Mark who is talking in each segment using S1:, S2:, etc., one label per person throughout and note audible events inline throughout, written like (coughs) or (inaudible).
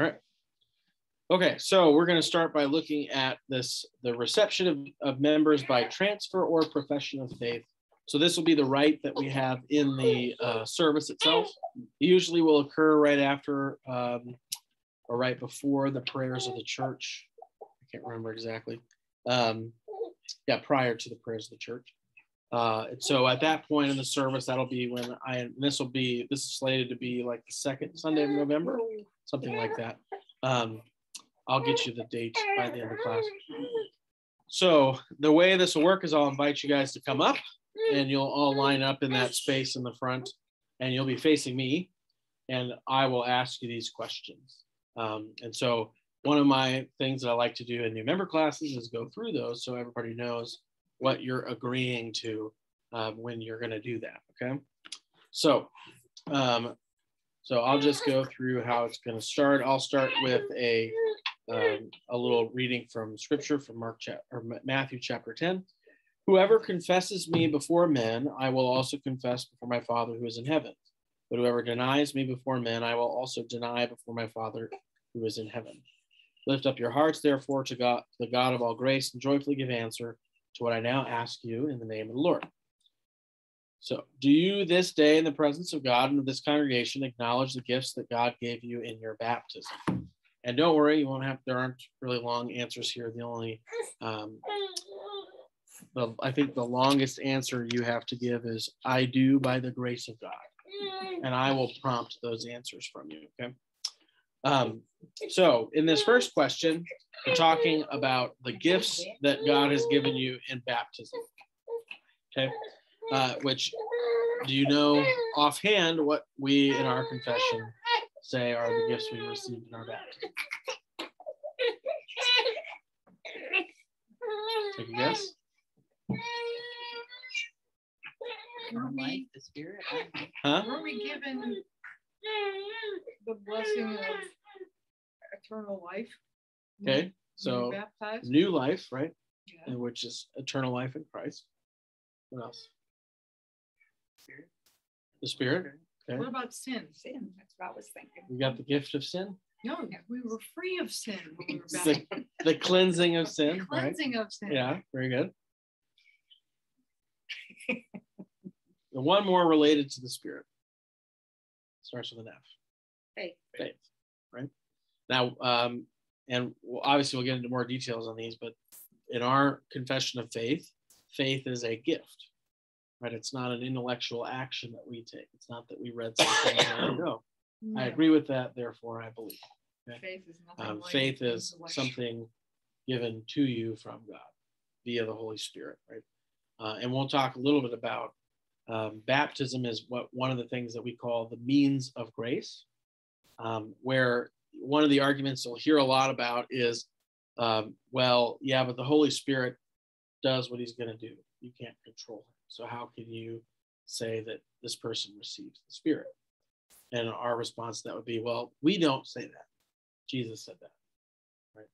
S1: All right. Okay, so we're going to start by looking at this the reception of, of members by transfer or profession of faith. So this will be the rite that we have in the uh, service itself. It usually will occur right after um, or right before the prayers of the church. I can't remember exactly. Um, yeah, prior to the prayers of the church. Uh, and so at that point in the service, that'll be when I, this will be, this is slated to be like the second Sunday of November, something like that. (laughs) Um, I'll get you the date by the end of class. So the way this will work is I'll invite you guys to come up and you'll all line up in that space in the front and you'll be facing me and I will ask you these questions. Um, and so one of my things that I like to do in new member classes is go through those so everybody knows what you're agreeing to um, when you're going to do that. Okay. So, um, so I'll just go through how it's going to start. I'll start with a um, a little reading from Scripture from Mark chapter or Matthew chapter ten. Whoever confesses me before men, I will also confess before my Father who is in heaven. But whoever denies me before men, I will also deny before my Father who is in heaven. Lift up your hearts, therefore, to God, the God of all grace, and joyfully give answer to what I now ask you in the name of the Lord. So, do you this day in the presence of God and of this congregation acknowledge the gifts that God gave you in your baptism? And don't worry, you won't have, there aren't really long answers here. The only, um, the, I think the longest answer you have to give is, I do by the grace of God. And I will prompt those answers from you. Okay. Um, so, in this first question, we're talking about the gifts that God has given you in baptism. Okay. Uh, which do you know offhand what we in our confession say are the gifts we received in our baptism? Take a guess.
S2: Life, the spirit.
S1: Huh?
S3: Were we given the blessing of eternal life?
S1: Okay. So
S3: baptized?
S1: new life, right?
S3: Yeah.
S1: And which is eternal life in Christ. What else? The Spirit. Okay.
S3: What about sin?
S2: Sin. That's what I was thinking.
S1: We got the gift of sin,
S3: No, we were free of sin when we were (laughs)
S1: the, the cleansing of sin, right?
S3: Cleansing of sin.
S1: Yeah, very good. (laughs) the one more related to the Spirit starts with an F.
S2: Faith.
S1: Faith, right? Now, um, and we'll- obviously we'll get into more details on these, but in our confession of faith, faith is a gift, right? It's not an intellectual action that we take. It's not that we read something and there (coughs) we go. I agree with that, therefore I believe.
S3: Faith is nothing
S1: Um,
S3: like
S1: faith is something given to you from God via the Holy Spirit, right? Uh, and we'll talk a little bit about um, baptism is what one of the things that we call the means of grace, um, where one of the arguments you'll hear a lot about is, um, well, yeah, but the Holy Spirit does what He's going to do. You can't control Him. So how can you say that this person receives the Spirit? And our response to that would be, well, we don't say that. Jesus said that. Right.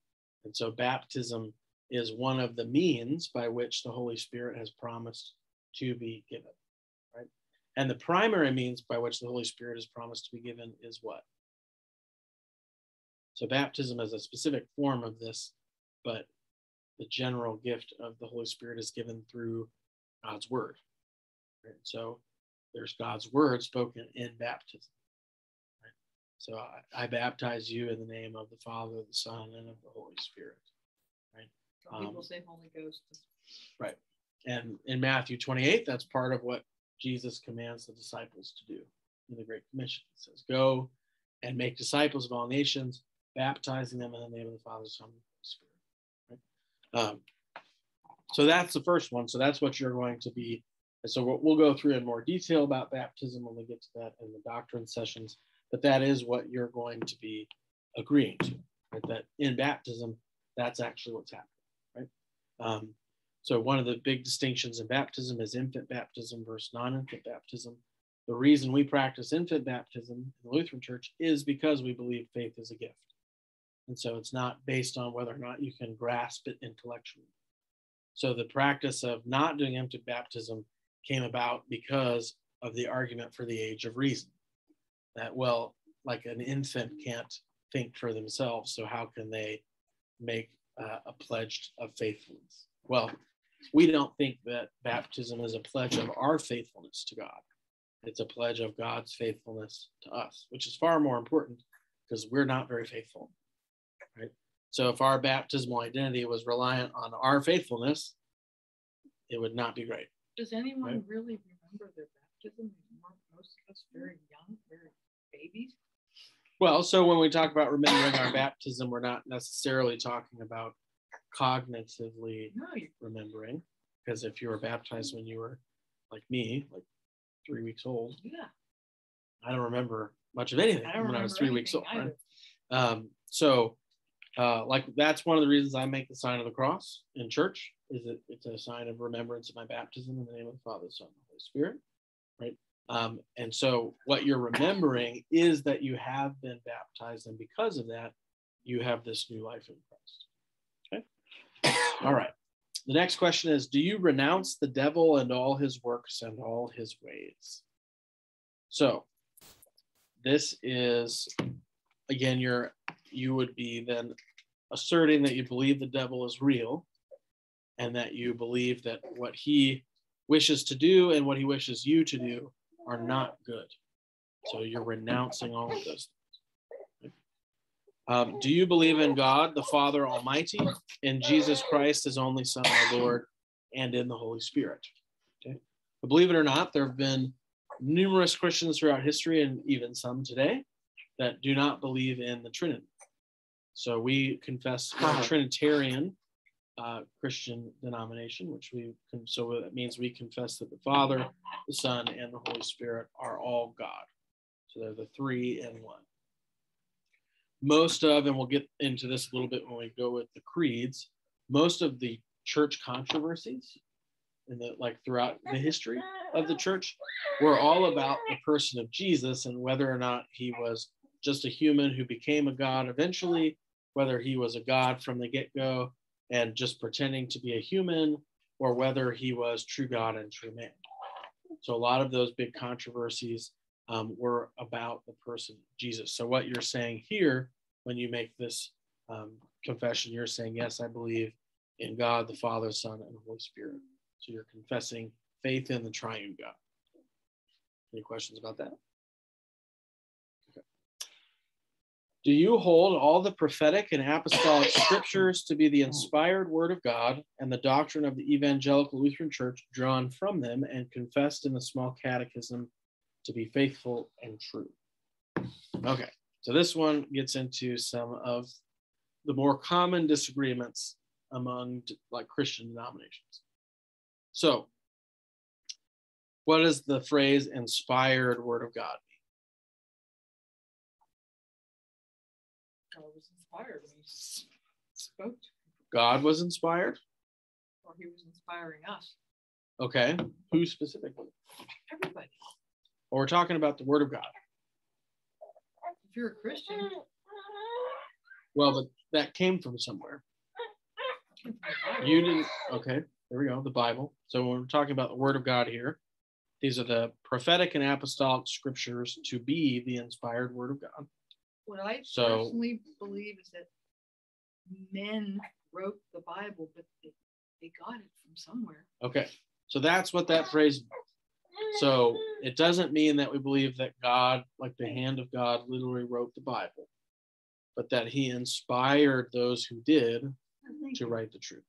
S1: And so baptism is one of the means by which the Holy Spirit has promised to be given. Right. And the primary means by which the Holy Spirit is promised to be given is what? So baptism is a specific form of this, but the general gift of the Holy Spirit is given through God's word. Right? So there's God's word spoken in baptism. Right? So I, I baptize you in the name of the Father, the Son, and of the Holy Spirit. Right?
S3: Some people
S1: um,
S3: say Holy Ghost.
S1: Right. And in Matthew 28, that's part of what Jesus commands the disciples to do in the Great Commission. It says, Go and make disciples of all nations, baptizing them in the name of the Father, Son, and the Holy Spirit. Right? Um, so that's the first one. So that's what you're going to be. So we'll, we'll go through in more detail about baptism when we get to that in the doctrine sessions. But that is what you're going to be agreeing to. Right? That in baptism, that's actually what's happening. Right. Um, so one of the big distinctions in baptism is infant baptism versus non-infant baptism. The reason we practice infant baptism in the Lutheran Church is because we believe faith is a gift. And so it's not based on whether or not you can grasp it intellectually. So the practice of not doing infant baptism came about because of the argument for the age of reason. That, well, like an infant can't think for themselves. So how can they make uh, a pledge of faithfulness? Well, we don't think that baptism is a pledge of our faithfulness to God. It's a pledge of God's faithfulness to us, which is far more important because we're not very faithful? So if our baptismal identity was reliant on our faithfulness, it would not be great.
S3: Does anyone
S1: Right.
S3: really remember their baptism? Most of us very young, very babies?
S1: Well, so when we talk about remembering our baptism, we're not necessarily talking about cognitively
S3: No,
S1: remembering, because if you were baptized when you were like me, like three weeks old,
S3: yeah.
S1: I don't remember much of anything
S3: I
S1: when I was three weeks old. right? Um, so, uh, like that's one of the reasons I make the sign of the cross in church. Is that it's a sign of remembrance of my baptism in the name of the Father, Son, and Holy Spirit, right? Um, and so, what you're remembering is that you have been baptized, and because of that, you have this new life in Christ. Okay. All right. The next question is: Do you renounce the devil and all his works and all his ways? So, this is again you're you would be then asserting that you believe the devil is real and that you believe that what he wishes to do and what he wishes you to do are not good. So you're renouncing all of those things. Um, do you believe in god the father almighty in jesus christ his only son our lord and in the holy spirit? Okay. But believe it or not there have been numerous christians throughout history and even some today that do not believe in the Trinity. So we confess (laughs) Trinitarian uh, Christian denomination, which we can, so that means we confess that the Father, the Son, and the Holy Spirit are all God. So they're the three in one. Most of, and we'll get into this a little bit when we go with the creeds, most of the church controversies in the like throughout the history of the church were all about the person of Jesus and whether or not he was just a human who became a god eventually, whether he was a god from the get go and just pretending to be a human, or whether he was true God and true man. So a lot of those big controversies um, were about the person Jesus. So what you're saying here, when you make this um, confession, you're saying, yes, I believe in God, the Father, Son, and Holy Spirit. So you're confessing faith in the triune God. Any questions about that? Do you hold all the prophetic and apostolic (coughs) scriptures to be the hmm. inspired word of God and the doctrine of the evangelical Lutheran Church drawn from them and confessed in the small catechism to be faithful and true? Okay, so this one gets into some of the more common disagreements among like Christian denominations. So, what is the phrase inspired word of God
S3: God was inspired when he spoke, to-
S1: God was inspired?
S3: or he was inspiring us.
S1: Okay. Who specifically?
S3: Everybody.
S1: Well, we're talking about the Word of God.
S3: If you're a Christian,
S1: Well, but that came from somewhere.
S3: it came from the Bible.
S1: You didn't. Okay. There we go. The Bible. So when we're talking about the Word of God here, these are the prophetic and apostolic scriptures to be the inspired Word of God.
S3: What I
S1: So-
S3: personally believe is that men wrote the Bible, but they, they got it from somewhere.
S1: Okay. So that's what that phrase. So it doesn't mean that we believe that God, like the hand of God, literally wrote the Bible, but that He inspired those who did to write the truth.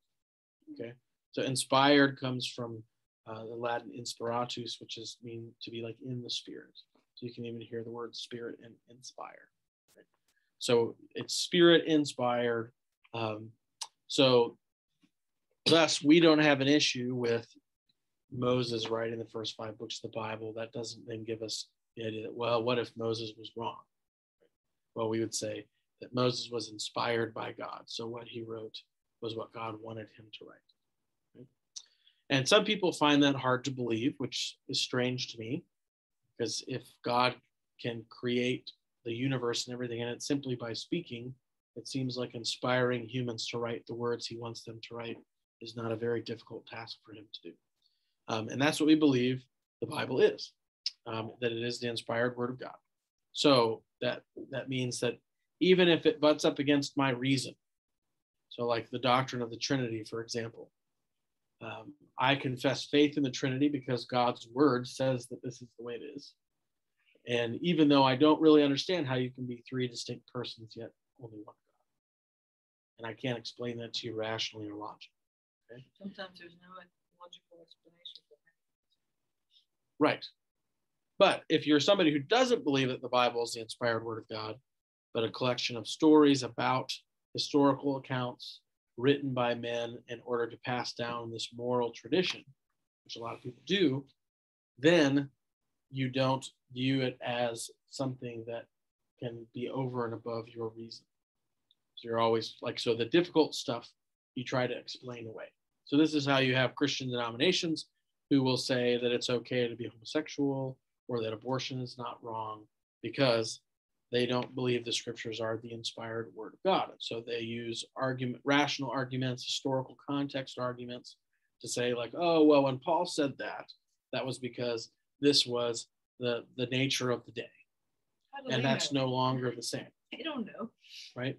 S1: Okay, so inspired comes from uh, the Latin inspiratus, which is mean to be like in the spirit. So you can even hear the word spirit and inspire. So it's spirit inspired. Um, so thus, we don't have an issue with Moses writing the first five books of the Bible. That doesn't then give us the idea that well, what if Moses was wrong? Well, we would say that Moses was inspired by God. So what he wrote was what God wanted him to write. And some people find that hard to believe, which is strange to me, because if God can create the universe and everything in it simply by speaking, it seems like inspiring humans to write the words he wants them to write is not a very difficult task for him to do. Um, and that's what we believe the Bible is, um, that it is the inspired word of God. So that that means that even if it butts up against my reason. So, like the doctrine of the Trinity, for example. Um, I confess faith in the Trinity because God's word says that this is the way it is. And even though I don't really understand how you can be three distinct persons, yet only one God. And I can't explain that to you rationally or logically. Okay?
S3: Sometimes there's no logical explanation for that.
S1: Right. But if you're somebody who doesn't believe that the Bible is the inspired word of God, but a collection of stories about historical accounts written by men in order to pass down this moral tradition, which a lot of people do, then you don't view it as something that can be over and above your reason. So you're always like, so the difficult stuff you try to explain away. So this is how you have Christian denominations who will say that it's okay to be homosexual or that abortion is not wrong because they don't believe the scriptures are the inspired word of God. So they use argument, rational arguments, historical context arguments to say, like, oh, well, when Paul said that, that was because this was the, the nature of the day. And that's
S3: know?
S1: no longer the same,
S3: They don't know.
S1: right?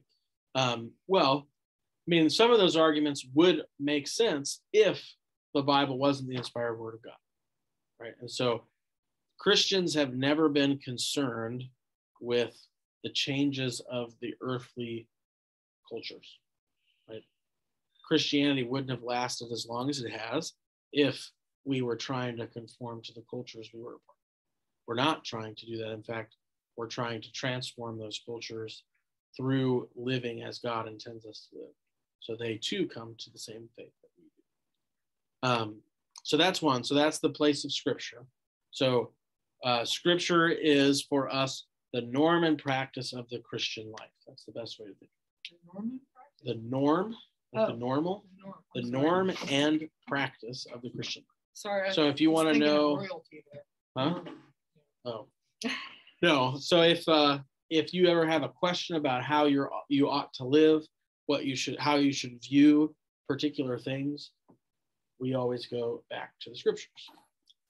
S1: Um, well, I mean, some of those arguments would make sense if the Bible wasn't the inspired word of God, right? And so Christians have never been concerned with the changes of the earthly cultures, right? Christianity wouldn't have lasted as long as it has if we were trying to conform to the cultures we were part. of. We're not trying to do that. In fact, we're trying to transform those cultures through living as God intends us to live. So they too come to the same faith that we do. Um, so that's one. So that's the place of Scripture. So uh, Scripture is for us the norm and practice of the Christian life. That's the best way to think.
S3: The practice?
S1: The norm, like the
S3: Oh.
S1: normal,
S3: The norm.
S1: the norm and practice of the Christian life.
S3: Sorry.
S1: So if you want to know, huh? Oh, no. So if uh, if you ever have a question about how you're you ought to live, what you should, how you should view particular things, we always go back to the scriptures,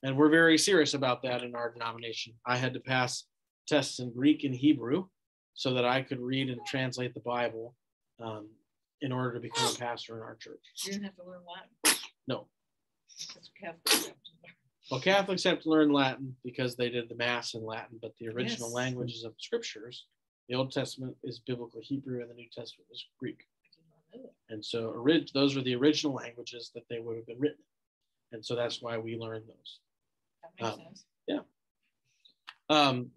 S1: and we're very serious about that in our denomination. I had to pass tests in Greek and Hebrew so that I could read and translate the Bible um, in order to become a pastor in our church.
S3: You didn't have to learn Latin.
S1: No,
S3: Catholics have to learn.
S1: Well, Catholics have to learn Latin because they did the Mass in Latin, but the original
S3: Yes.
S1: languages of the scriptures, the Old Testament is biblical Hebrew and the New Testament is Greek.
S3: I did not know that.
S1: And so orig- those are the original languages that they would have been written. in. And so that's why we learn those.
S3: That makes
S1: Um,
S3: sense.
S1: Um,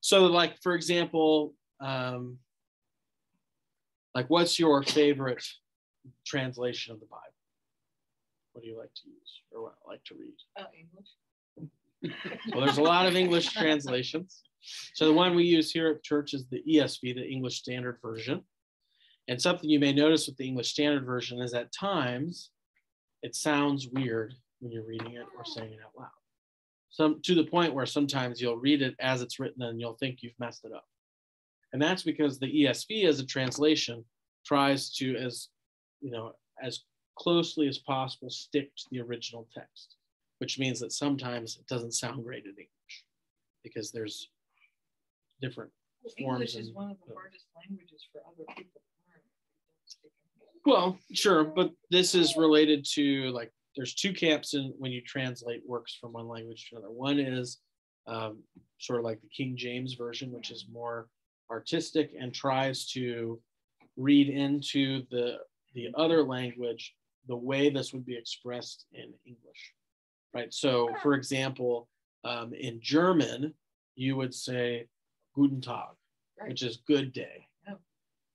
S1: so, like, for example, um, like, what's your favorite translation of the Bible? What do you like to use or what like to read?
S3: Uh, English.
S1: Well, there's a lot of English (laughs) translations. So the one we use here at church is the ESV, the English Standard Version. And something you may notice with the English Standard Version is at times it sounds weird when you're reading it or saying it out loud. Some to the point where sometimes you'll read it as it's written and you'll think you've messed it up. And that's because the ESV as a translation tries to as you know as closely as possible stick to the original text which means that sometimes it doesn't sound great in English because there's different forms.
S3: English is
S1: and-
S3: one of the hardest languages for other people to learn. if they don't speak English.
S1: Well, sure, but this is related to like there's two camps in when you translate works from one language to another. One is um, sort of like the King James version, which is more artistic and tries to read into the the other language the way this would be expressed in English, right? So, for example, um, in German, you would say "Guten Tag,"
S3: Right.
S1: which is good day.
S3: Oh.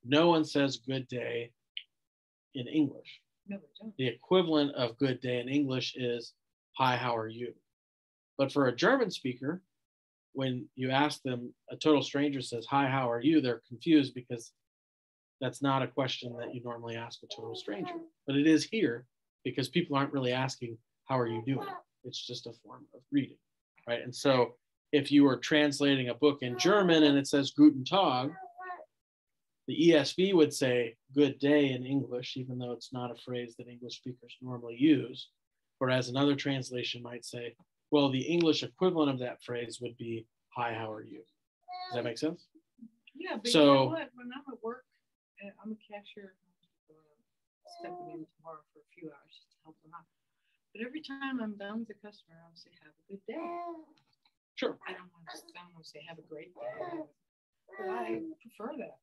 S1: No one says good day in English.
S3: No, don't.
S1: The equivalent of good day in English is hi, how are you? But for a German speaker, when you ask them, a total stranger says, hi, how are you? They're confused because that's not a question that you normally ask a total stranger. But it is here because people aren't really asking, how are you doing? It's just a form of greeting, right? And so if you were translating a book in German and it says Guten Tag, the ESV would say good day in English, even though it's not a phrase that English speakers normally use. Whereas another translation might say, well, the English equivalent of that phrase would be, hi, how are you? Does that make sense?
S3: Yeah. But you
S1: So-
S3: know what? When I'm at work, I'm a cashier. Stepping in tomorrow for a few hours just to help them out. But every time I'm done with a customer, I'll say, "Have a good day."
S1: Sure.
S3: I don't want to. I don't want to say, "Have a great day," but I prefer that.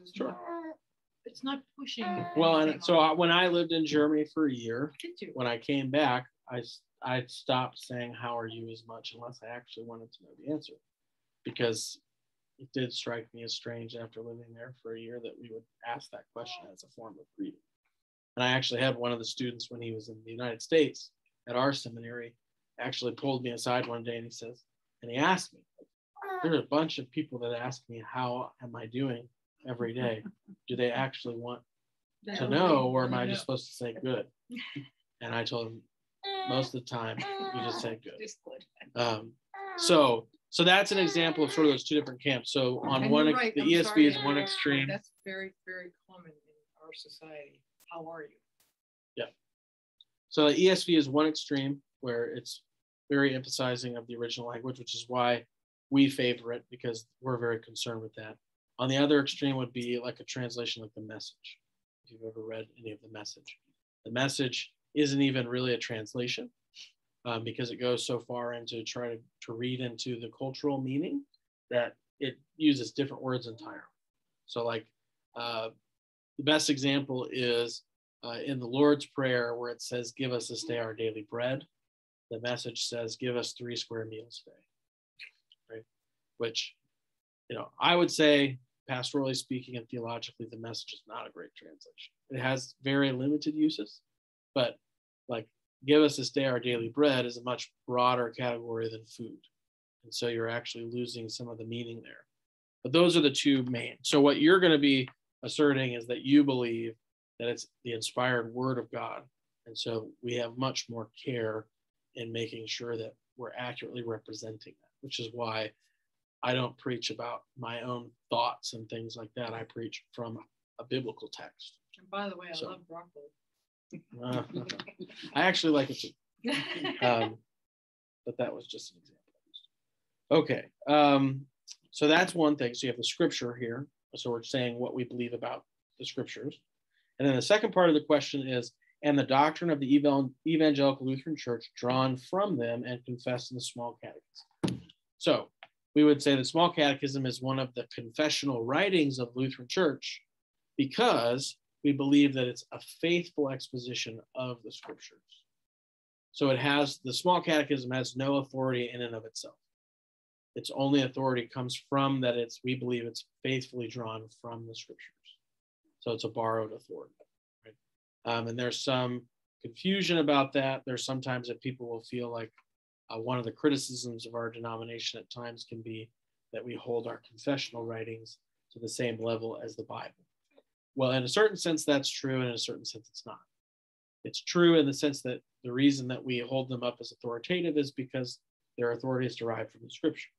S3: It's
S1: Sure.
S3: not. It's not pushing.
S1: Well, and so I, when I lived in Germany for a year,
S3: you. Did you?
S1: when I came back, I I stopped saying "How are you" as much unless I actually wanted to know the answer, because it did strike me as strange after living there for a year that we would ask that question as a form of greeting. And I actually had one of the students when he was in the United States at our seminary actually pulled me aside one day and he says, and he asked me, there's a bunch of people that ask me how am I doing every day. Do they actually want to know, or am I just supposed to say good? And I told him most of the time you just say good. (laughs) Um, so so that's an example of sort of those two different camps. So on
S3: And
S1: one
S3: right,
S1: the
S3: I'm
S1: ESV
S3: sorry
S1: is one extreme.
S3: That's very, very common in our society. How are you? Yeah.
S1: So the ESV is one extreme where it's very emphasizing of the original language, which is why we favor it because we're very concerned with that. On the other extreme would be like a translation like the message. If you've ever read any of the message, the message isn't even really a translation um, because it goes so far into trying to, to read into the cultural meaning that it uses different words entirely. So like uh, the best example is uh, in the Lord's Prayer where it says, Give us this day our daily bread. The message says, Give us three square meals a day. Right? Which, you know, I would say, pastorally speaking and theologically, the message is not a great translation. It has very limited uses, but like, Give us this day our daily bread is a much broader category than food. And so you're actually losing some of the meaning there. But those are the two main. So what you're going to be asserting is that you believe that it's the inspired word of God. And so we have much more care in making sure that we're accurately representing that, which is why I don't preach about my own thoughts and things like that. I preach from a biblical text.
S3: And by the way, I
S1: So-
S3: love broccoli.
S1: Uh, (laughs) I actually like it too. Um, but that was just an example. Okay. Um, so that's one thing. So you have the scripture here. So we're saying what we believe about the scriptures. And then the second part of the question is, and the doctrine of the evan- evangelical Lutheran Church drawn from them and confessed in the small catechism. So we would say the small catechism is one of the confessional writings of Lutheran Church because we believe that it's a faithful exposition of the scriptures. So it has the small catechism has no authority in and of itself. Its only authority comes from that it's we believe it's faithfully drawn from the scriptures. So it's a borrowed authority. Right? Um, and there's some confusion about that. There's sometimes that people will feel like uh, one of the criticisms of our denomination at times can be that we hold our confessional writings to the same level as the Bible. Well, in a certain sense, that's true, and in a certain sense, it's not. It's true in the sense that the reason that we hold them up as authoritative is because their authority is derived from the scriptures.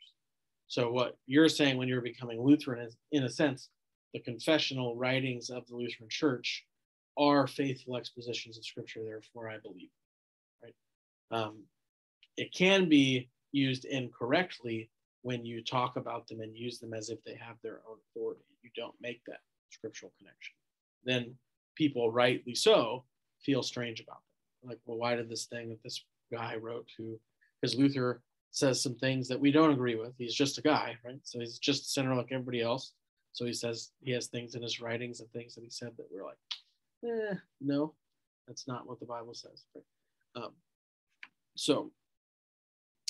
S1: So, what you're saying when you're becoming Lutheran is, in a sense, the confessional writings of the Lutheran Church are faithful expositions of Scripture. Therefore, I believe. Right? Um, it can be used incorrectly when you talk about them and use them as if they have their own authority. You don't make that scriptural connection. Then people, rightly so, feel strange about them. Like, well, why did this thing that this guy wrote, who, because Luther says some things that we don't agree with. He's just a guy, right? So he's just a sinner like everybody else. So he says he has things in his writings and things that he said that we're like, eh, no, that's not what the Bible says. Right? Um, so,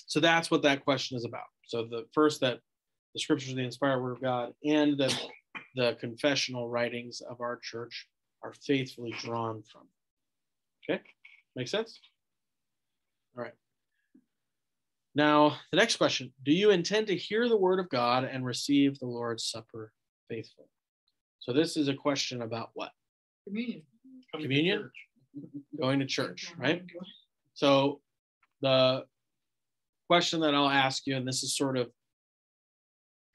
S1: so that's what that question is about. So the first that the scriptures are the inspired word of God and that the confessional writings of our church are faithfully drawn from. Okay, make sense? All right. Now, the next question Do you intend to hear the word of God and receive the Lord's Supper faithfully? So, this is a question about what?
S3: Communion.
S1: Communion? Going to church, right? So, the question that I'll ask you, and this is sort of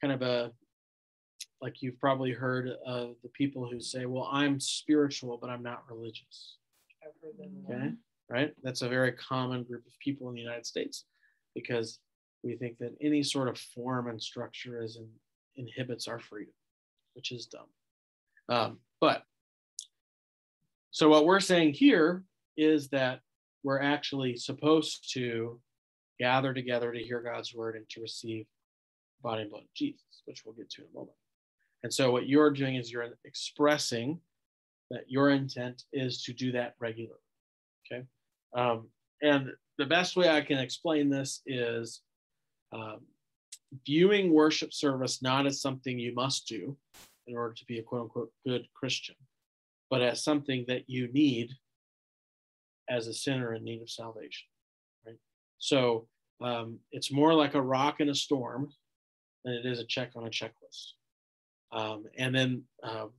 S1: kind of a like you've probably heard of the people who say, Well, I'm spiritual, but I'm not religious.
S3: I've heard that.
S1: Okay, right? That's a very common group of people in the United States because we think that any sort of form and structure is in, inhibits our freedom. which is dumb. Um, but so what we're saying here is that we're actually supposed to gather together to hear God's word and to receive body and blood of Jesus, which we'll get to in a moment. And so what you're doing is you're expressing that your intent is to do that regularly. Okay. Um, and the best way I can explain this is um, viewing worship service not as something you must do in order to be a quote unquote good Christian, but as something that you need as a sinner in need of salvation. Right. So um, it's more like a rock in a storm than it is a check on a checklist. Um, and then um,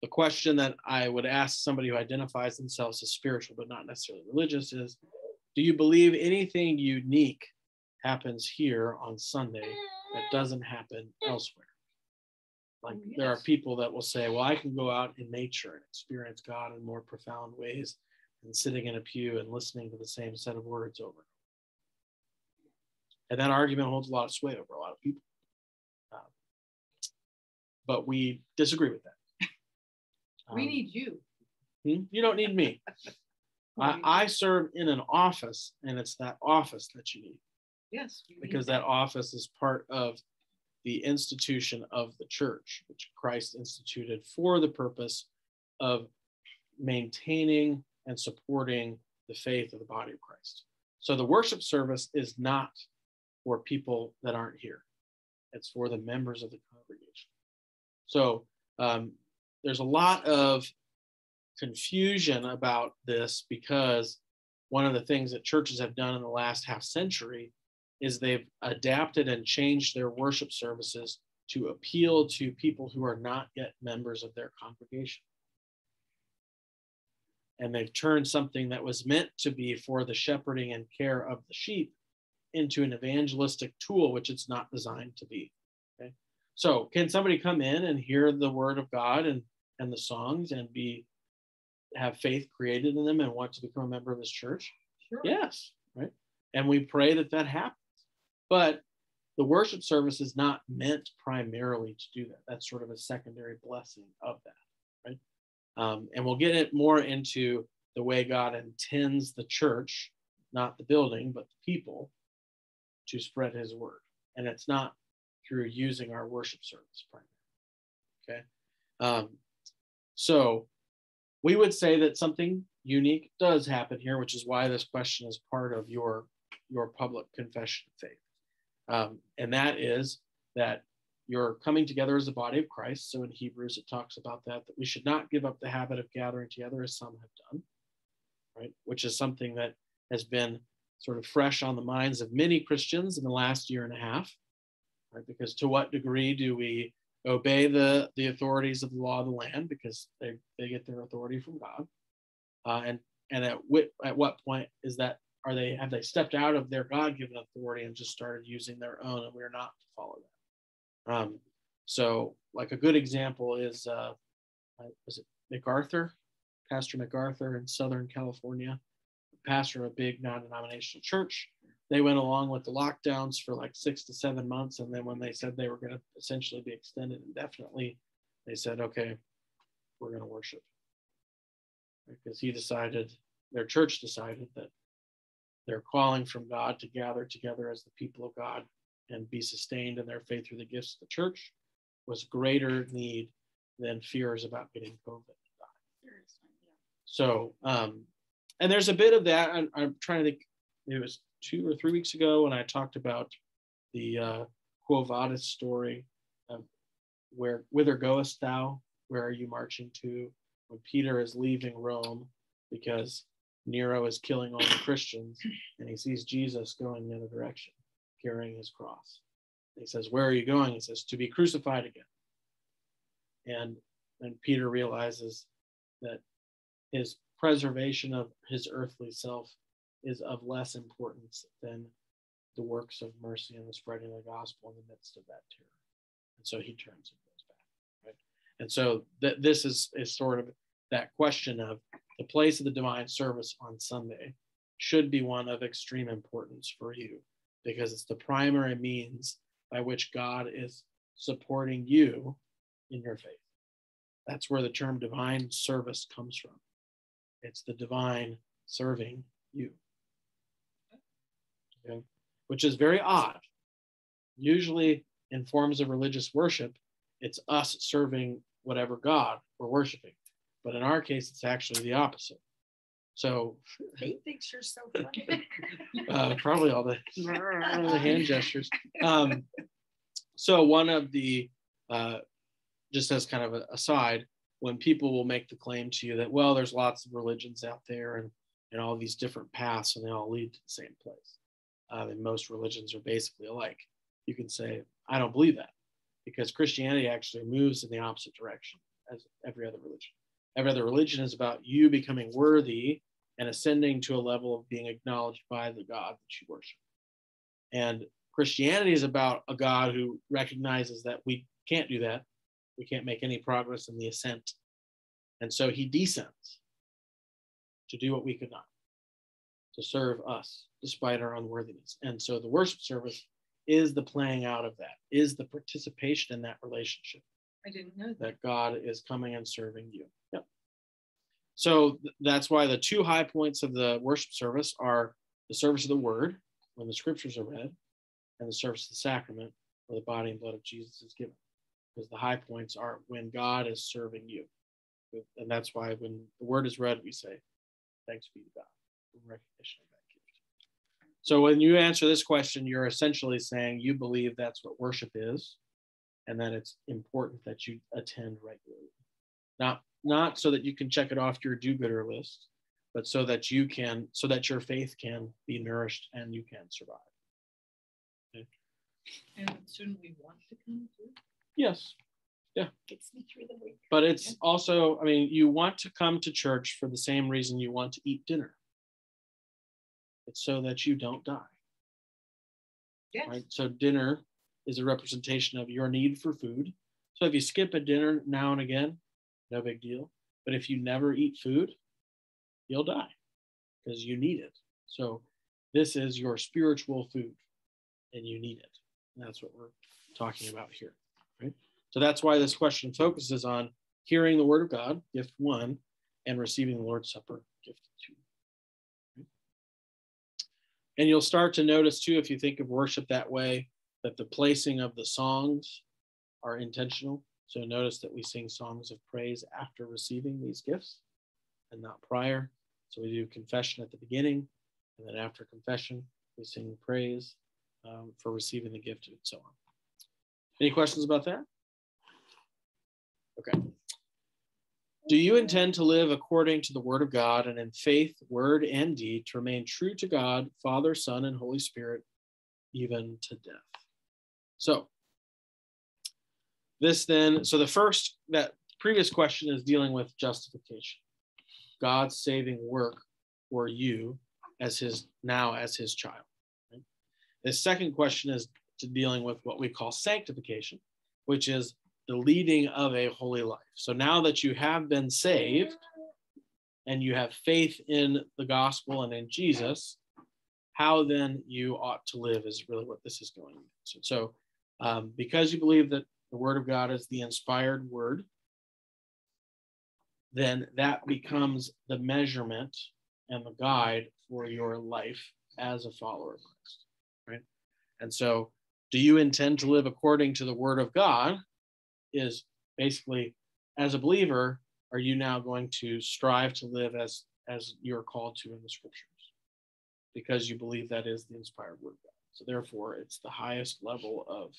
S1: the question that I would ask somebody who identifies themselves as spiritual but not necessarily religious is Do you believe anything unique happens here on Sunday that doesn't happen elsewhere? Like
S3: Oh,
S1: there are people that will say, Well, I can go out in nature and experience God in more profound ways than sitting in a pew and listening to the same set of words over. And that argument holds a lot of sway over a lot of people. But we disagree with that.
S3: We
S1: Um,
S3: need you.
S1: Hmm? You don't need me. (laughs) I, I serve in an office, and it's that office that you need
S3: yes. we need
S1: because that office is part of the institution of the church, which Christ instituted for the purpose of maintaining and supporting the faith of the body of Christ. So the worship service is not for people that aren't here, it's for the members of the congregation. So um, there's a lot of confusion about this because one of the things that churches have done in the last half century is they've adapted and changed their worship services to appeal to people who are not yet members of their congregation. And they've turned something that was meant to be for the shepherding and care of the sheep into an evangelistic tool, which it's not designed to be. So, can somebody come in and hear the word of God and, and the songs and be have faith created in them and want to become a member of this church?
S3: Sure.
S1: Yes, right. And we pray that that happens. But the worship service is not meant primarily to do that. That's sort of a secondary blessing of that, right? Um, and we'll get it more into the way God intends the church, not the building, but the people, to spread His word. And it's not through using our worship service primarily. Okay. Um, so we would say that something unique does happen here, which is why this question is part of your your public confession of faith. Um, and that is that you're coming together as a body of Christ. So in Hebrews, it talks about that, that we should not give up the habit of gathering together as some have done, right? Which is something that has been sort of fresh on the minds of many Christians in the last year and a half, right? Because to what degree do we obey the, the authorities of the law of the land because they, they get their authority from God? Uh, and and at, wh- at what point is that are they have they stepped out of their god-given authority and just started using their own and we're not to follow that um, so like a good example is uh, uh, was it macarthur pastor macarthur in southern california pastor of a big non-denominational church they went along with the lockdowns for like six to seven months and then when they said they were going to essentially be extended indefinitely they said okay we're going to worship because he decided their church decided that they're calling from God to gather together as the people of God and be sustained in their faith through the gifts of the church was greater need than fears about getting COVID. So, um, and there's a bit of that. I'm, I'm trying to think, it was two or three weeks ago when I talked about the uh, Quo Vadis story of where, whither goest thou? Where are you marching to? When Peter is leaving Rome because Nero is killing all the Christians, and he sees Jesus going in the other direction, carrying his cross. He says, Where are you going? He says, To be crucified again. And then Peter realizes that his preservation of his earthly self is of less importance than the works of mercy and the spreading of the gospel in the midst of that terror. And so he turns and goes back. Right. And so th- this is, is sort of that question of the place of the divine service on Sunday should be one of extreme importance for you because it's the primary means by which God is supporting you in your faith. That's where the term divine service comes from. It's the divine serving you. Okay? Which is very odd. Usually, in forms of religious worship, it's us serving whatever God we're worshiping. But in our case, it's actually the opposite. So
S2: He thinks you're so funny. (laughs)
S1: uh, probably all the, (laughs) the hand gestures. Um, so one of the, uh, just as kind of an aside, when people will make the claim to you that, well, there's lots of religions out there and, and all these different paths and they all lead to the same place. Uh, and most religions are basically alike. You can say, I don't believe that because Christianity actually moves in the opposite direction as every other religion. Every other religion is about you becoming worthy and ascending to a level of being acknowledged by the God that you worship. And Christianity is about a God who recognizes that we can't do that. We can't make any progress in the ascent. And so he descends to do what we could not, to serve us despite our unworthiness. And so the worship service is the playing out of that, is the participation in that relationship
S3: I didn't know that.
S1: that God is coming and serving you. Yep. So th- that's why the two high points of the worship service are the service of the word, when the scriptures are read, and the service of the sacrament, where the body and blood of Jesus is given. Because the high points are when God is serving you. And that's why when the word is read, we say, Thanks be to God in recognition of that gift. So when you answer this question, you're essentially saying you believe that's what worship is and that it's important that you attend regularly. Not not so that you can check it off your do-gooder list, but so that you can so that your faith can be nourished and you can survive.
S3: And shouldn't we want to come too?
S1: Yes, Yeah.
S2: Gets me through the week.
S1: but it's also, I mean, you want to come to church for the same reason you want to eat dinner. It's so that you don't die.
S3: Yes.
S1: right? So dinner is a representation of your need for food. So if you skip a dinner now and again, no big deal. But if you never eat food, you'll die because you need it. So this is your spiritual food and you need it. And that's what we're talking about here, right? So that's why this question focuses on hearing the word of God, gift one, and receiving the Lord's Supper, gift two. And you'll start to notice too, if you think of worship that way, that the placing of the songs are intentional. So notice that we sing songs of praise after receiving these gifts and not prior. So we do confession at the beginning, and then after confession, we sing praise um, for receiving the gift and so on. Any questions about that? Okay. Do you intend to live according to the word of God and in faith, word, and deed to remain true to God, Father, Son, and Holy Spirit, even to death? So, this then, so the first, that previous question is dealing with justification, God's saving work for you as his, now as his child. right? The second question is dealing with what we call sanctification, which is the leading of a holy life. So now that you have been saved and you have faith in the gospel and in Jesus, how then you ought to live is really what this is going to. Be. So, um, because you believe that the word of God is the inspired word, then that becomes the measurement and the guide for your life as a follower of Christ, right? And so, do you intend to live according to the word of God? Is basically, as a believer, are you now going to strive to live as as you're called to in the scriptures? Because you believe that is the inspired word of God. So therefore, it's the highest level of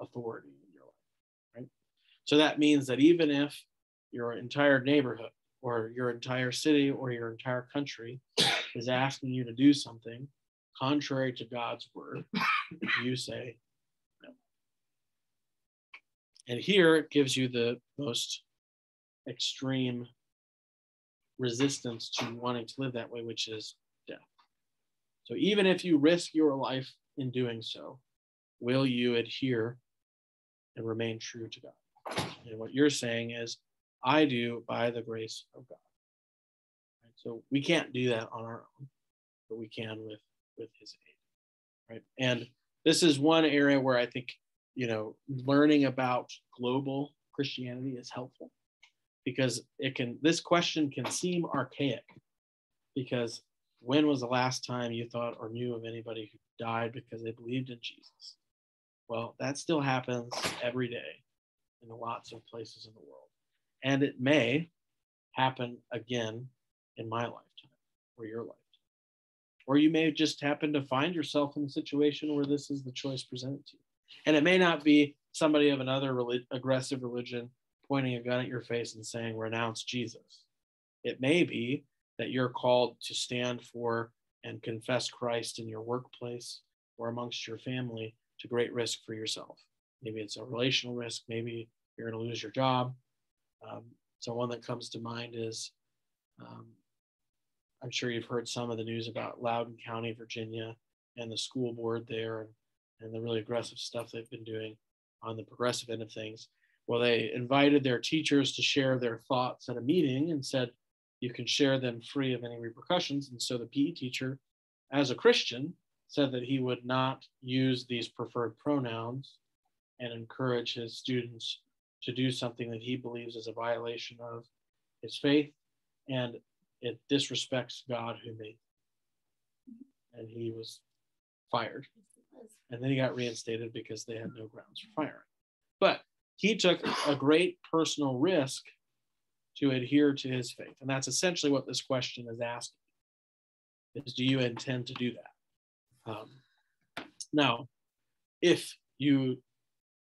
S1: authority in your life, right? So that means that even if your entire neighborhood or your entire city or your entire country is asking you to do something contrary to God's word, you say. And here it gives you the most extreme resistance to wanting to live that way, which is death. So even if you risk your life in doing so, will you adhere and remain true to God? And what you're saying is, I do by the grace of God. Right? So we can't do that on our own, but we can with with His aid, right? And this is one area where I think you know learning about global Christianity is helpful because it can this question can seem archaic because when was the last time you thought or knew of anybody who died because they believed in Jesus? Well, that still happens every day in lots of places in the world. And it may happen again in my lifetime or your lifetime. Or you may just happen to find yourself in a situation where this is the choice presented to you. And it may not be somebody of another relig- aggressive religion pointing a gun at your face and saying, renounce Jesus. It may be that you're called to stand for and confess Christ in your workplace or amongst your family to great risk for yourself. Maybe it's a relational risk, maybe you're going to lose your job. Um, so, one that comes to mind is um, I'm sure you've heard some of the news about Loudoun County, Virginia, and the school board there and, and the really aggressive stuff they've been doing on the progressive end of things. Well, they invited their teachers to share their thoughts at a meeting and said, you can share them free of any repercussions. And so the PE teacher, as a Christian, said that he would not use these preferred pronouns and encourage his students to do something that he believes is a violation of his faith and it disrespects God who made. And he was fired. And then he got reinstated because they had no grounds for firing. But he took a great personal risk to adhere to his faith. And that's essentially what this question is asking is do you intend to do that? Um, now, if you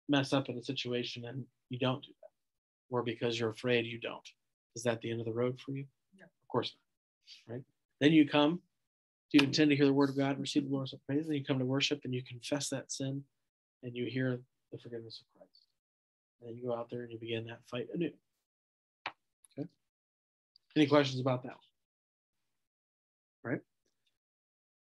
S1: mess up in a situation and you don't do that, or because you're afraid you don't, is that the end of the road for you?
S3: No.
S1: Of course not. Right? Then you come, do you intend to hear the word of God and receive the Lord's praise? Then you come to worship and you confess that sin and you hear the forgiveness of Christ. And then you go out there and you begin that fight anew. Okay. Any questions about that? Right?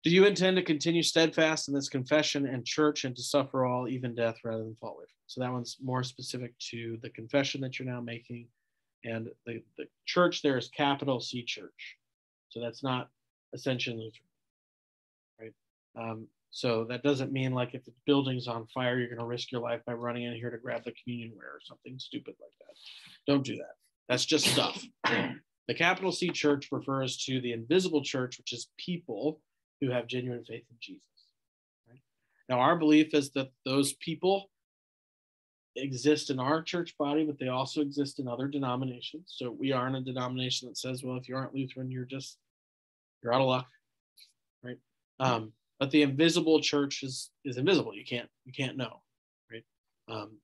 S1: Do you intend to continue steadfast in this confession and church and to suffer all, even death, rather than fall away? So that one's more specific to the confession that you're now making. And the, the church there is capital C church. So that's not Ascension Lutheran, right? Um, so that doesn't mean like if the building's on fire, you're going to risk your life by running in here to grab the communion ware or something stupid like that. Don't do that. That's just stuff. the capital C church refers to the invisible church, which is people who have genuine faith in Jesus. Right? Now, our belief is that those people exist in our church body, but they also exist in other denominations. So we are in a denomination that says, well, if you aren't Lutheran, you're just you're out of luck, right? Um, but the invisible church is is invisible. You can't you can't know, right? Um,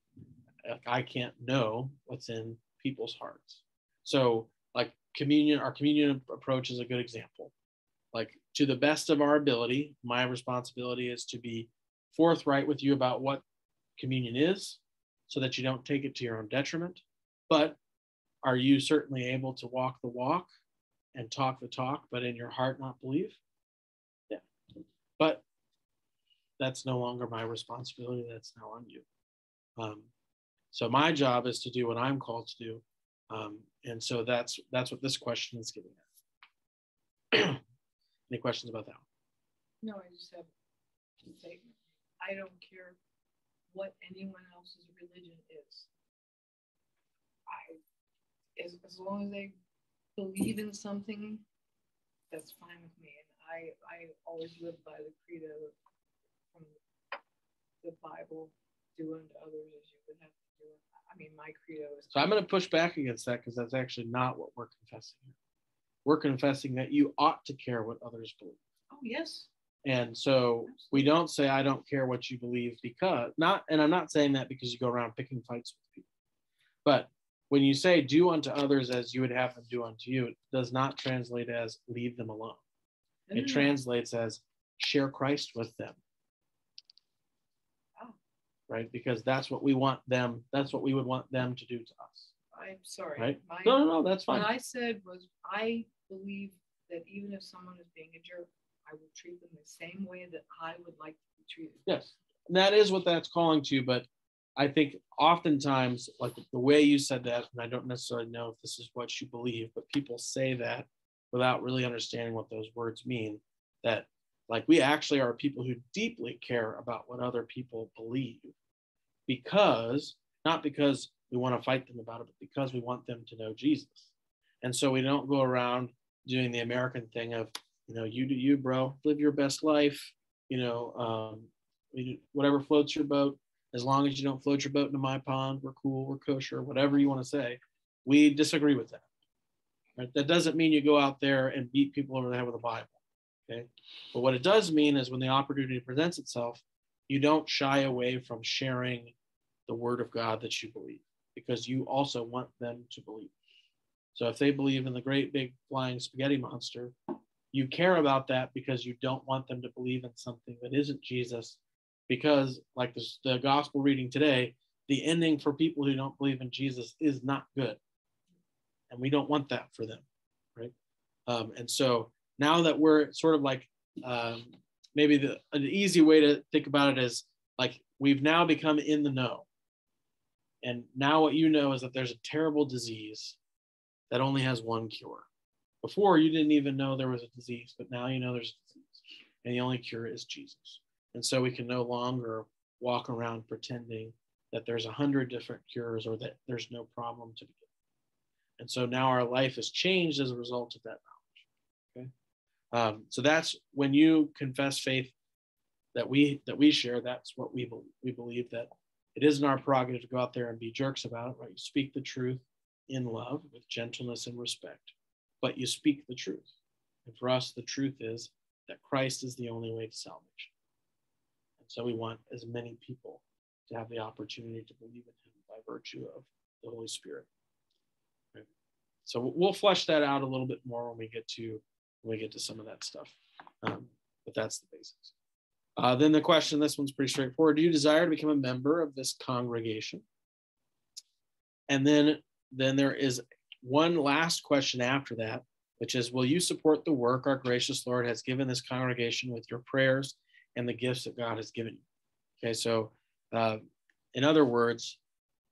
S1: I can't know what's in people's hearts. So like communion, our communion approach is a good example. Like to the best of our ability, my responsibility is to be forthright with you about what communion is, so that you don't take it to your own detriment. But are you certainly able to walk the walk and talk the talk, but in your heart not believe? Yeah. But that's no longer my responsibility. That's now on you. Um, so my job is to do what I'm called to do. Um, and so that's that's what this question is getting at. (clears throat) Any questions about that?
S3: No, I just have to say, I don't care what anyone else's religion is. I, as, as long as they believe in something, that's fine with me. And I, I always live by the credo from the Bible, do unto others as you would have to do. I mean, my credo is.
S1: So I'm going to push back against that because that's actually not what we're confessing here. We're confessing that you ought to care what others believe.
S3: Oh, yes.
S1: And so we don't say, I don't care what you believe because not, and I'm not saying that because you go around picking fights with people. But when you say do unto others as you would have them do unto you, it does not translate as leave them alone. Mm-hmm. It translates as share Christ with them.
S3: Oh.
S1: Right? Because that's what we want them, that's what we would want them to do to us.
S3: I'm sorry.
S1: Right?
S3: My,
S1: No, no, no, that's fine.
S3: What I said was, I believe that even if someone is being a jerk, I will treat them the same way that I would like to be treated.
S1: Yes. And that is what that's calling to, but I think oftentimes, like the way you said that, and I don't necessarily know if this is what you believe, but people say that without really understanding what those words mean. That, like, we actually are people who deeply care about what other people believe because, not because we want to fight them about it, but because we want them to know Jesus. And so we don't go around doing the American thing of, you know, you do you, bro, live your best life, you know, um, whatever floats your boat. As long as you don't float your boat into my pond, we're cool, we're kosher, whatever you want to say. We disagree with that. Right? That doesn't mean you go out there and beat people over the head with a Bible. Okay. But what it does mean is when the opportunity presents itself, you don't shy away from sharing the word of God that you believe because you also want them to believe. So if they believe in the great big flying spaghetti monster, you care about that because you don't want them to believe in something that isn't Jesus. Because, like the gospel reading today, the ending for people who don't believe in Jesus is not good. And we don't want that for them, right? Um, and so now that we're sort of like um, maybe the an easy way to think about it is like we've now become in the know. And now what you know is that there's a terrible disease that only has one cure. Before you didn't even know there was a disease, but now you know there's a disease. And the only cure is Jesus. And so we can no longer walk around pretending that there's a hundred different cures or that there's no problem to begin. And so now our life has changed as a result of that knowledge. Okay. Um, so that's when you confess faith that we that we share. That's what we believe. We believe that it isn't our prerogative to go out there and be jerks about it. Right? You speak the truth in love with gentleness and respect, but you speak the truth. And for us, the truth is that Christ is the only way to salvation. So we want as many people to have the opportunity to believe in Him by virtue of the Holy Spirit. Right? So we'll flesh that out a little bit more when we get to when we get to some of that stuff. Um, but that's the basics. Uh, then the question, this one's pretty straightforward. Do you desire to become a member of this congregation? And then, then there is one last question after that, which is, will you support the work our gracious Lord has given this congregation with your prayers and the gifts that God has given you? Okay, so uh, in other words,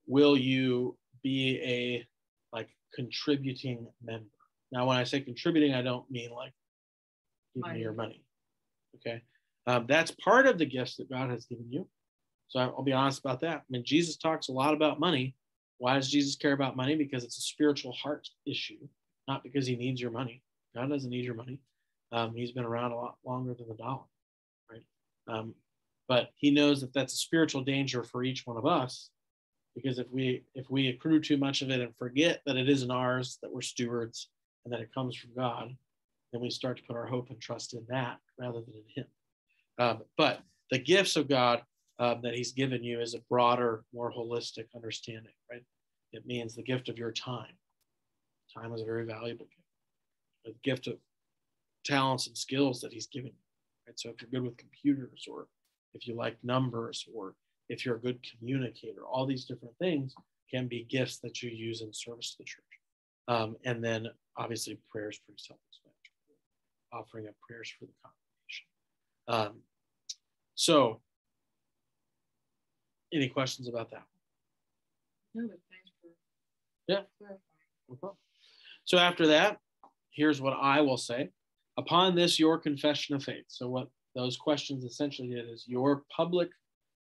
S1: will you be a like contributing member? Now, when I say contributing, I don't mean like giving me your money. Okay. Um, that's part of the gifts that God has given you. So I'll be honest about that. I mean, Jesus talks a lot about money. Why does Jesus care about money? Because it's a spiritual heart issue, not because he needs your money. God doesn't need your money. Um, he's been around a lot longer than the dollar? Um, but he knows that that's a spiritual danger for each one of us, because if we if we accrue too much of it and forget that it isn't ours, that we're stewards, and that it comes from God, then we start to put our hope and trust in that rather than in Him. Um, but the gifts of God um, that He's given you is a broader, more holistic understanding, right? It means the gift of your time. Time is a very valuable gift. The gift of talents and skills that He's given you. Right? So if you're good with computers, or if you like numbers, or if you're a good communicator, all these different things can be gifts that you use in service to the church. Um, and then obviously prayer is pretty self-explanatory, offering up prayers for the congregation. Um, so, any questions about that?
S3: No, but thanks for
S1: Yeah. So after that, here's what I will say. Upon this, your confession of faith. So what those questions essentially did is your public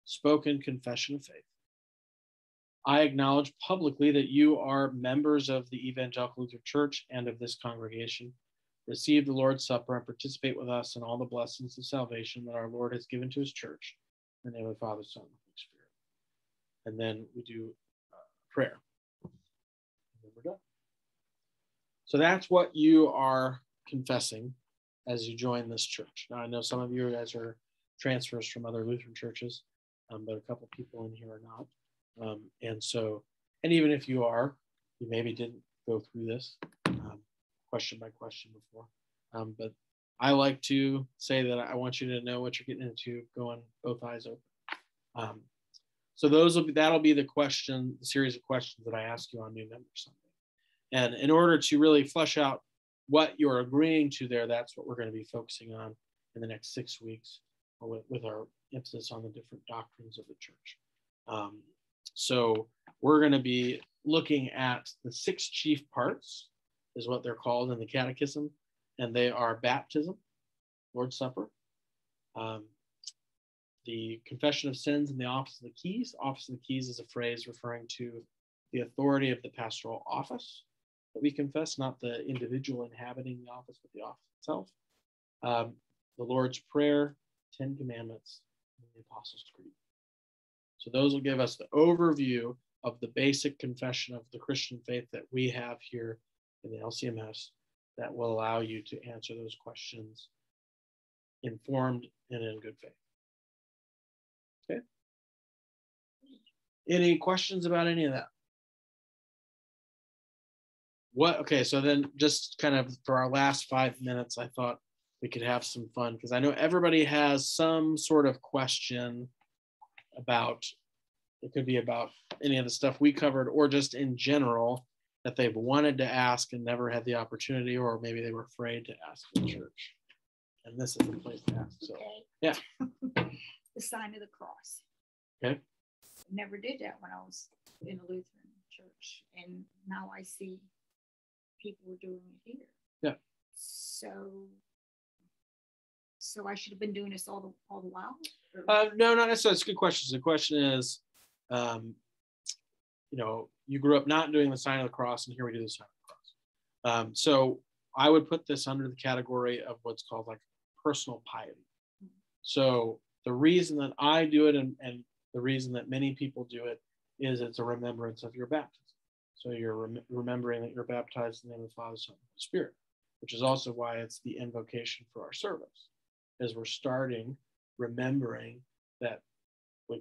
S1: spoken confession of faith. I acknowledge publicly that you are members of the Evangelical Lutheran Church and of this congregation. Receive the Lord's Supper and participate with us in all the blessings of salvation that our Lord has given to his church. In the name of the Father, Son, and Holy Spirit. And then we do uh, prayer. And then we're done. So that's what you are confessing as you join this church. Now, I know some of you guys are transfers from other Lutheran churches, um, but a couple people in here are not. Um, and so, and even if you are, you maybe didn't go through this um, question by question before. Um, but I like to say that I want you to know what you're getting into, going both eyes open. Um, so those will be that'll be the question, the series of questions that I ask you on New Member Sunday. And in order to really flesh out what you're agreeing to there, that's what we're going to be focusing on in the next six weeks with, with our emphasis on the different doctrines of the church. Um, so we're going to be looking at the six chief parts, is what they're called in the Catechism, and they are baptism, Lord's Supper, um, the confession of sins, and the office of the keys. Office of the keys is a phrase referring to the authority of the pastoral office that we confess, not the individual inhabiting the office, but the office itself. Um, the Lord's Prayer, Ten Commandments, and the Apostles' Creed. So those will give us the overview of the basic confession of the Christian faith that we have here in the LCMS that will allow you to answer those questions informed and in good faith. Okay. Any questions about any of that? What, okay, so then just kind of for our last five minutes, I thought we could have some fun because I know everybody has some sort of question about it could be about any of the stuff we covered or just in general that they've wanted to ask and never had the opportunity, or maybe they were afraid to ask in church. And this is the place to ask. So,
S2: Okay.
S1: yeah. (laughs)
S2: The sign of the cross.
S1: Okay.
S2: Never did that when I was in a Lutheran church, and now I see people were doing it here.
S1: Yeah.
S2: So, so I should have been doing this all the, all the while?
S1: Uh, no, not necessarily. It's a good question. The question is, um, you know, you grew up not doing the sign of the cross, and here we do the sign of the cross. Um, so I would put this under the category of what's called like personal piety. So the reason that I do it and, and the reason that many people do it is it's a remembrance of your baptism. So you're rem- remembering that you're baptized in the name of the Father, Son, and Holy Spirit, which is also why it's the invocation for our service, as we're starting remembering that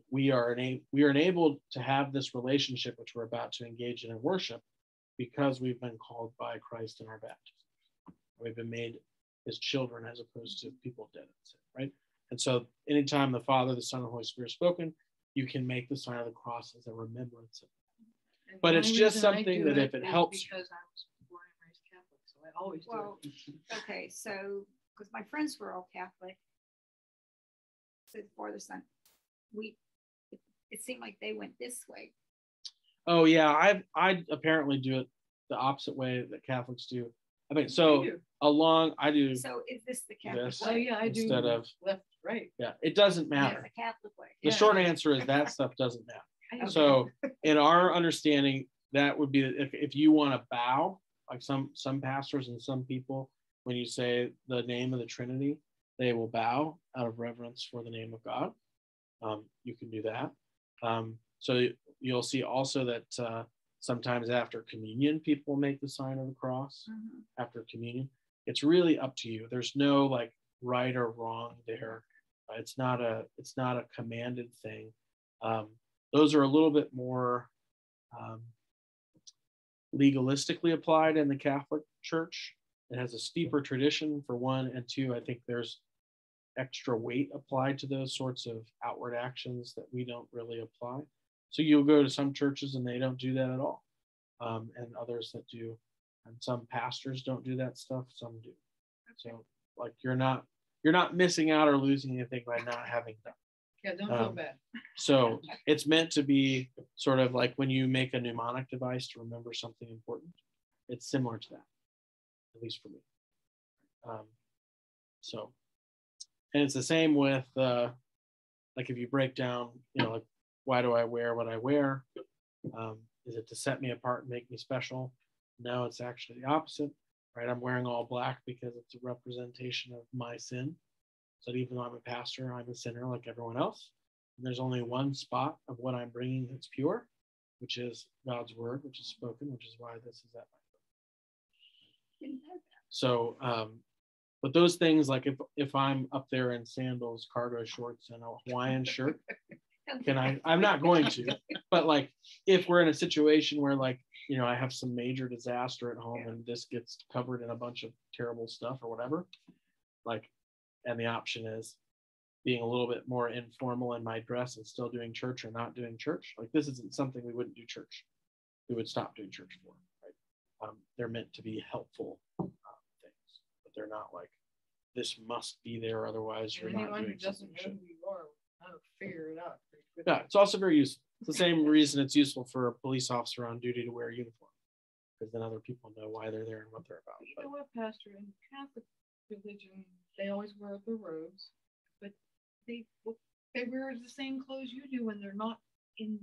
S1: we are ena- we are enabled to have this relationship which we're about to engage in in worship because we've been called by Christ in our baptism. We've been made his children as opposed to people dead right? And so anytime the Father, the Son, and the Holy Spirit are spoken, you can make the sign of the cross as a remembrance of
S3: And
S1: But it's just something
S3: do
S1: that if it helps you-
S3: Because I was born and raised Catholic, so I always
S2: Well,
S3: it.
S2: okay, so, because my friends were all Catholic. So the farther son, we, it, it seemed like they went this way.
S1: Oh yeah, I I apparently do it the opposite way that Catholics do. I mean, so
S3: You do.
S1: along I do
S2: So is this the Catholic
S1: Yes.
S3: Oh, yeah, I do.
S1: instead of-
S3: Left, right.
S1: yeah, it doesn't
S2: Yeah,
S1: matter.
S2: The Catholic way.
S1: The
S3: Yeah.
S1: short answer is that stuff doesn't matter. So (laughs) in our understanding, that would be if, if you want to bow, like some some pastors and some people, when you say the name of the Trinity, they will bow out of reverence for the name of God. Um, you can do that. Um, so you'll see also that uh, sometimes after communion, people make the sign of the cross
S2: Mhm.
S1: after communion. It's really up to you. There's no like right or wrong there. Uh, It's not a it's not a commanded thing. Um, those are a little bit more um, legalistically applied in the Catholic Church. It has a steeper tradition for one, and two, I think there's extra weight applied to those sorts of outward actions that we don't really apply. So you'll go to some churches and they don't do that at all, um, and others that do, and some pastors don't do that stuff. Some do. So like you're not you're not missing out or losing anything by not having done.
S3: Yeah, don't feel
S1: um,
S3: bad.
S1: So it's meant to be sort of like when you make a mnemonic device to remember something important. It's similar to that, at least for me. Um, so, and it's the same with uh, like if you break down, you know, like why do I wear what I wear? Um, is it to set me apart and make me special? No, it's actually the opposite, right? I'm wearing all black because it's a representation of my sin. That even though I'm a pastor, I'm a sinner like everyone else. And there's only one spot of what I'm bringing that's pure, which is God's word, which is spoken, which is why this is at my foot. So, um, but those things like if if I'm up there in sandals, cargo shorts, and a Hawaiian shirt, can I? I'm not going to. But like, if we're in a situation where like you know I have some major disaster at home and this gets covered in a bunch of terrible stuff or whatever, like, and the option is being a little bit more informal in my dress and still doing church or not doing church. Like this isn't something we wouldn't do church. We would stop doing church for. Right? Um, they're meant to be helpful um, things, but they're not like this must be there otherwise you're
S3: And
S1: not
S3: anyone who
S1: doing
S3: doesn't know who you are, will figure it out.
S1: Yeah, it's also very useful. It's the same reason it's useful for a police officer on duty to wear a uniform, because then other people know why they're there and what they're about.
S3: You
S1: But
S3: know what, Pastor? In Catholic religion, they always wear the robes, but they they wear the same clothes you do when they're not in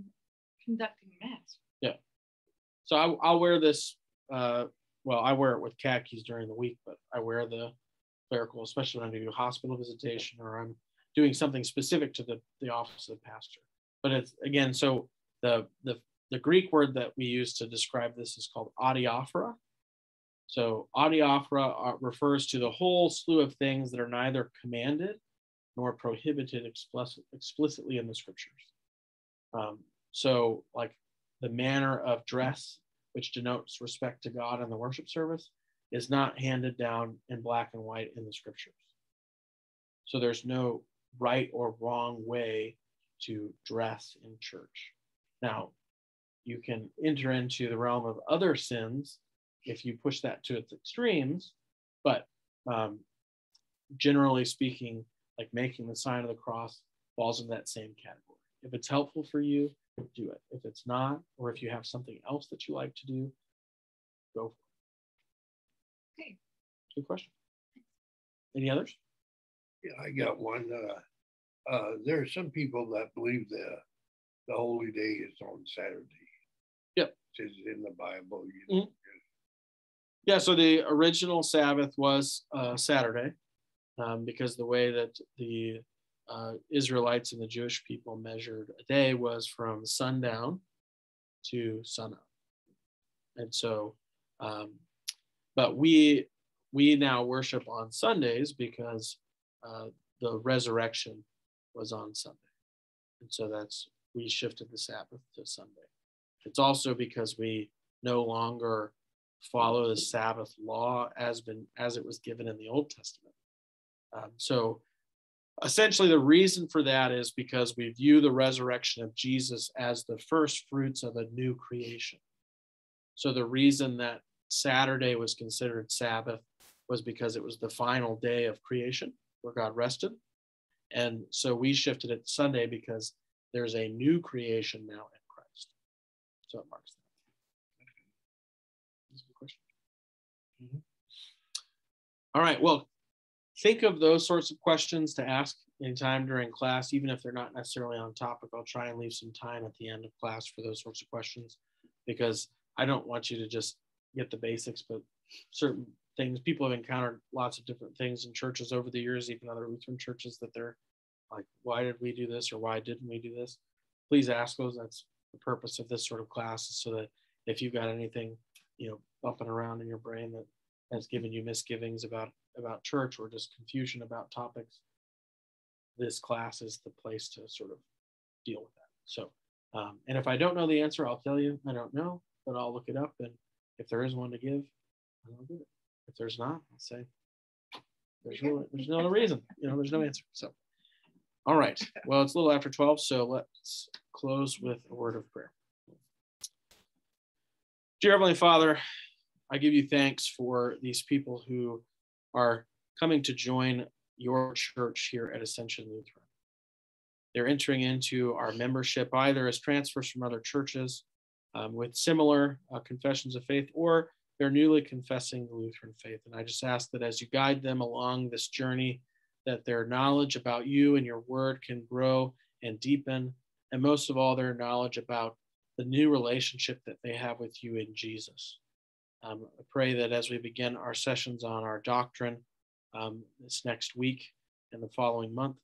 S3: conducting mass.
S1: Yeah. So I, I'll wear this. Uh, well, I wear it with khakis during the week, but I wear the clerical, especially when I do hospital visitation or I'm doing something specific to the, the office of the pastor. But it's again, so the, the, the Greek word that we use to describe this is called adiaphora. So adiaphora refers to the whole slew of things that are neither commanded nor prohibited explicitly in the scriptures. Um, so like the manner of dress, which denotes respect to God in the worship service, is not handed down in black and white in the scriptures. So there's no right or wrong way to dress in church. Now, you can enter into the realm of other sins if you push that to its extremes, but um, generally speaking, like making the sign of the cross falls in that same category. If it's helpful for you, do it. If it's not, or if you have something else that you like to do, go for it.
S2: Okay.
S1: Good question. Any others?
S4: Yeah, I got one. Uh, uh, there are some people that believe the the holy day is on Saturday.
S1: Yep.
S4: It is in the Bible. You know,
S1: Mhm. Yeah, so the original Sabbath was uh, Saturday um, because the way that the uh, Israelites and the Jewish people measured a day was from sundown to sunup. And so, um, but we we now worship on Sundays because uh, the resurrection was on Sunday, and so that's we shifted the Sabbath to Sunday. It's also because we no longer follow the Sabbath law as been as it was given in the Old Testament. Um, so essentially the reason for that is because we view the resurrection of Jesus as the first fruits of a new creation. So the reason that Saturday was considered Sabbath was because it was the final day of creation where God rested. And so we shifted it to Sunday because there's a new creation now in Christ. So it marks that. That's a good question. Mhm. All right. Well, think of those sorts of questions to ask anytime during class, even if they're not necessarily on topic. I'll try and leave some time at the end of class for those sorts of questions because I don't want you to just get the basics, but certain things people have encountered lots of different things in churches over the years, even other Lutheran churches that they're like, why did we do this or why didn't we do this? Please ask those. That's the purpose of this sort of class is so that if you've got anything, you know, bumping around in your brain that has given you misgivings about about church or just confusion about topics, this class is the place to sort of deal with that. So, um, and if I don't know the answer, I'll tell you I don't know, but I'll look it up. And if there is one to give, I'll give it. If there's not, I'll say there's no there's no reason. You know, there's no answer. So, all right. Well, it's a little after 12, so let's close with a word of prayer. Dear Heavenly Father, I give you thanks for these people who are coming to join your church here at Ascension Lutheran. They're entering into our membership either as transfers from other churches um, with similar uh, confessions of faith or they're newly confessing the Lutheran faith. And I just ask that as you guide them along this journey, that their knowledge about you and your word can grow and deepen. And most of all, their knowledge about the new relationship that they have with you in Jesus. Um, I pray that as we begin our sessions on our doctrine um, this next week and the following month,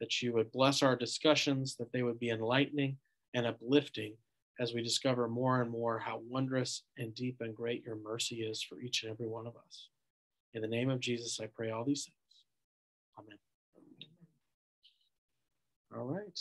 S1: that you would bless our discussions, that they would be enlightening and uplifting as we discover more and more how wondrous and deep and great your mercy is for each and every one of us. In the name of Jesus, I pray all these things. Amen. All right.